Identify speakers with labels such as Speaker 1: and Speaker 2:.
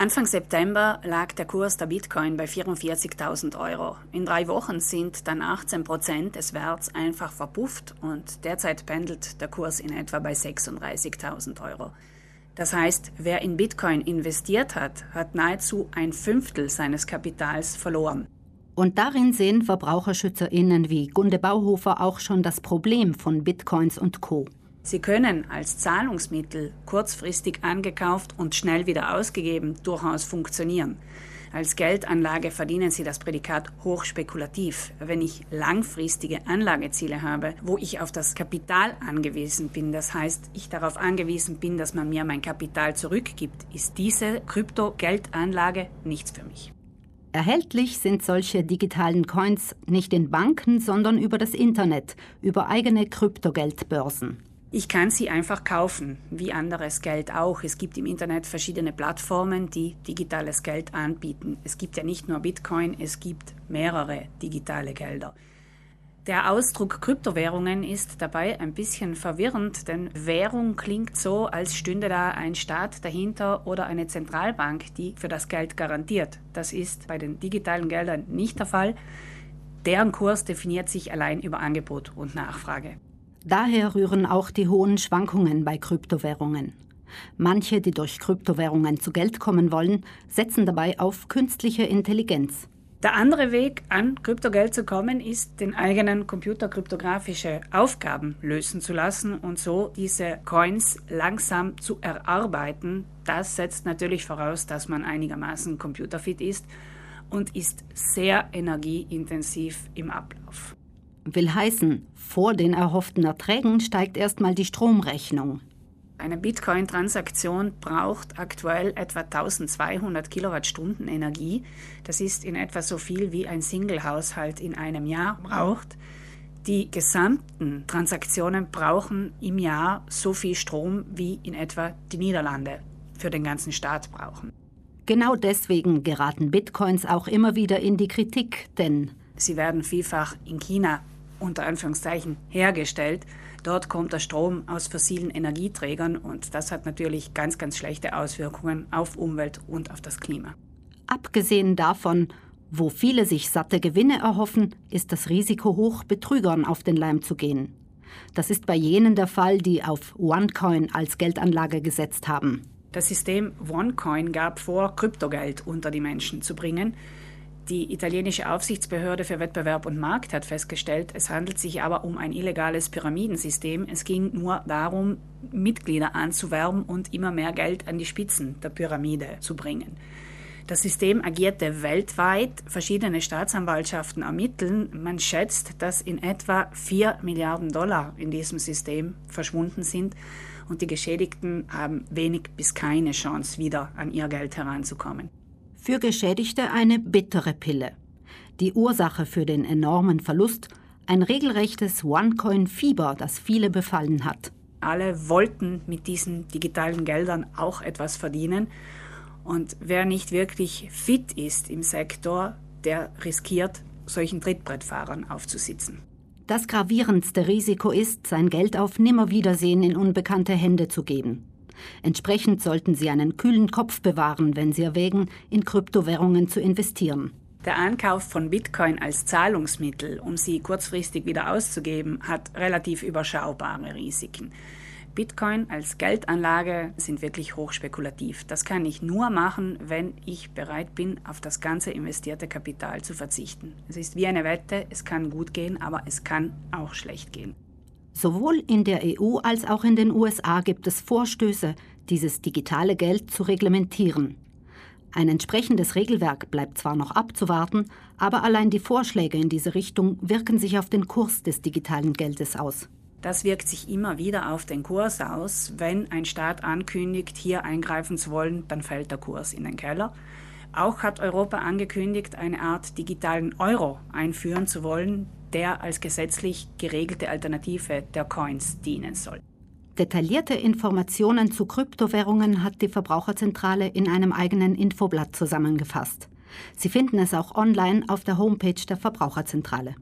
Speaker 1: Anfang September lag der Kurs der Bitcoin bei 44.000 Euro. In drei Wochen sind dann 18 Prozent des Werts einfach verpufft und derzeit pendelt der Kurs in etwa bei 36.000 Euro. Das heißt, wer in Bitcoin investiert hat, hat nahezu ein Fünftel seines Kapitals verloren.
Speaker 2: Und darin sehen VerbraucherschützerInnen wie Gunde Bauhofer auch schon das Problem von Bitcoins und Co.
Speaker 1: Sie können als Zahlungsmittel kurzfristig angekauft und schnell wieder ausgegeben durchaus funktionieren. Als Geldanlage verdienen Sie das Prädikat hochspekulativ. Wenn ich langfristige Anlageziele habe, wo ich auf das Kapital angewiesen bin, das heißt, ich darauf angewiesen bin, dass man mir mein Kapital zurückgibt, ist diese Krypto-Geldanlage nichts für mich.
Speaker 2: Erhältlich sind solche digitalen Coins nicht in Banken, sondern über das Internet, über eigene Kryptogeldbörsen.
Speaker 1: Ich kann sie einfach kaufen, wie anderes Geld auch. Es gibt im Internet verschiedene Plattformen, die digitales Geld anbieten. Es gibt ja nicht nur Bitcoin, es gibt mehrere digitale Gelder. Der Ausdruck Kryptowährungen ist dabei ein bisschen verwirrend, denn Währung klingt so, als stünde da ein Staat dahinter oder eine Zentralbank, die für das Geld garantiert. Das ist bei den digitalen Geldern nicht der Fall. Deren Kurs definiert sich allein über Angebot und Nachfrage.
Speaker 2: Daher rühren auch die hohen Schwankungen bei Kryptowährungen. Manche, die durch Kryptowährungen zu Geld kommen wollen, setzen dabei auf künstliche Intelligenz.
Speaker 1: Der andere Weg, an Kryptogeld zu kommen, ist, den eigenen Computer kryptografische Aufgaben lösen zu lassen und so diese Coins langsam zu erarbeiten. Das setzt natürlich voraus, dass man einigermaßen computerfit ist und ist sehr energieintensiv im Ablauf.
Speaker 2: Will heißen, vor den erhofften Erträgen steigt erstmal die Stromrechnung.
Speaker 1: Eine Bitcoin-Transaktion braucht aktuell etwa 1200 Kilowattstunden Energie. Das ist in etwa so viel, wie ein Single-Haushalt in einem Jahr braucht. Die gesamten Transaktionen brauchen im Jahr so viel Strom, wie in etwa die Niederlande für den ganzen Staat brauchen.
Speaker 2: Genau deswegen geraten Bitcoins auch immer wieder in die Kritik, denn
Speaker 1: sie werden vielfach in China unter Anführungszeichen hergestellt. Dort kommt der Strom aus fossilen Energieträgern und das hat natürlich ganz, ganz schlechte Auswirkungen auf Umwelt und auf das Klima.
Speaker 2: Abgesehen davon, wo viele sich satte Gewinne erhoffen, ist das Risiko hoch, Betrügern auf den Leim zu gehen. Das ist bei jenen der Fall, die auf OneCoin als Geldanlage gesetzt haben.
Speaker 1: Das System OneCoin gab vor, Kryptogeld unter die Menschen zu bringen. Die italienische Aufsichtsbehörde für Wettbewerb und Markt hat festgestellt, es handelt sich aber um ein illegales Pyramidensystem. Es ging nur darum, Mitglieder anzuwerben und immer mehr Geld an die Spitzen der Pyramide zu bringen. Das System agierte weltweit. Verschiedene Staatsanwaltschaften ermitteln. Man schätzt, dass in etwa 4 Milliarden Dollar in diesem System verschwunden sind und die Geschädigten haben wenig bis keine Chance, wieder an ihr Geld heranzukommen
Speaker 2: für Geschädigte eine bittere Pille. Die Ursache für den enormen Verlust ein regelrechtes One-Coin-Fieber, das viele befallen hat.
Speaker 1: Alle wollten mit diesen digitalen Geldern auch etwas verdienen. Und wer nicht wirklich fit ist im Sektor, der riskiert, solchen Trittbrettfahrern aufzusitzen.
Speaker 2: Das gravierendste Risiko ist, sein Geld auf Nimmerwiedersehen in unbekannte Hände zu geben. Entsprechend sollten Sie einen kühlen Kopf bewahren, wenn Sie erwägen, in Kryptowährungen zu investieren.
Speaker 1: Der Ankauf von Bitcoin als Zahlungsmittel, um sie kurzfristig wieder auszugeben, hat relativ überschaubare Risiken. Bitcoin als Geldanlage sind wirklich hochspekulativ. Das kann ich nur machen, wenn ich bereit bin, auf das ganze investierte Kapital zu verzichten. Es ist wie eine Wette, es kann gut gehen, aber es kann auch schlecht gehen.
Speaker 2: Sowohl in der EU als auch in den USA gibt es Vorstöße, dieses digitale Geld zu reglementieren. Ein entsprechendes Regelwerk bleibt zwar noch abzuwarten, aber allein die Vorschläge in diese Richtung wirken sich auf den Kurs des digitalen Geldes aus.
Speaker 1: Das wirkt sich immer wieder auf den Kurs aus. Wenn ein Staat ankündigt, hier eingreifen zu wollen, dann fällt der Kurs in den Keller. Auch hat Europa angekündigt, eine Art digitalen Euro einführen zu wollen, der als gesetzlich geregelte Alternative der Coins dienen soll.
Speaker 2: Detaillierte Informationen zu Kryptowährungen hat die Verbraucherzentrale in einem eigenen Infoblatt zusammengefasst. Sie finden es auch online auf der Homepage der Verbraucherzentrale.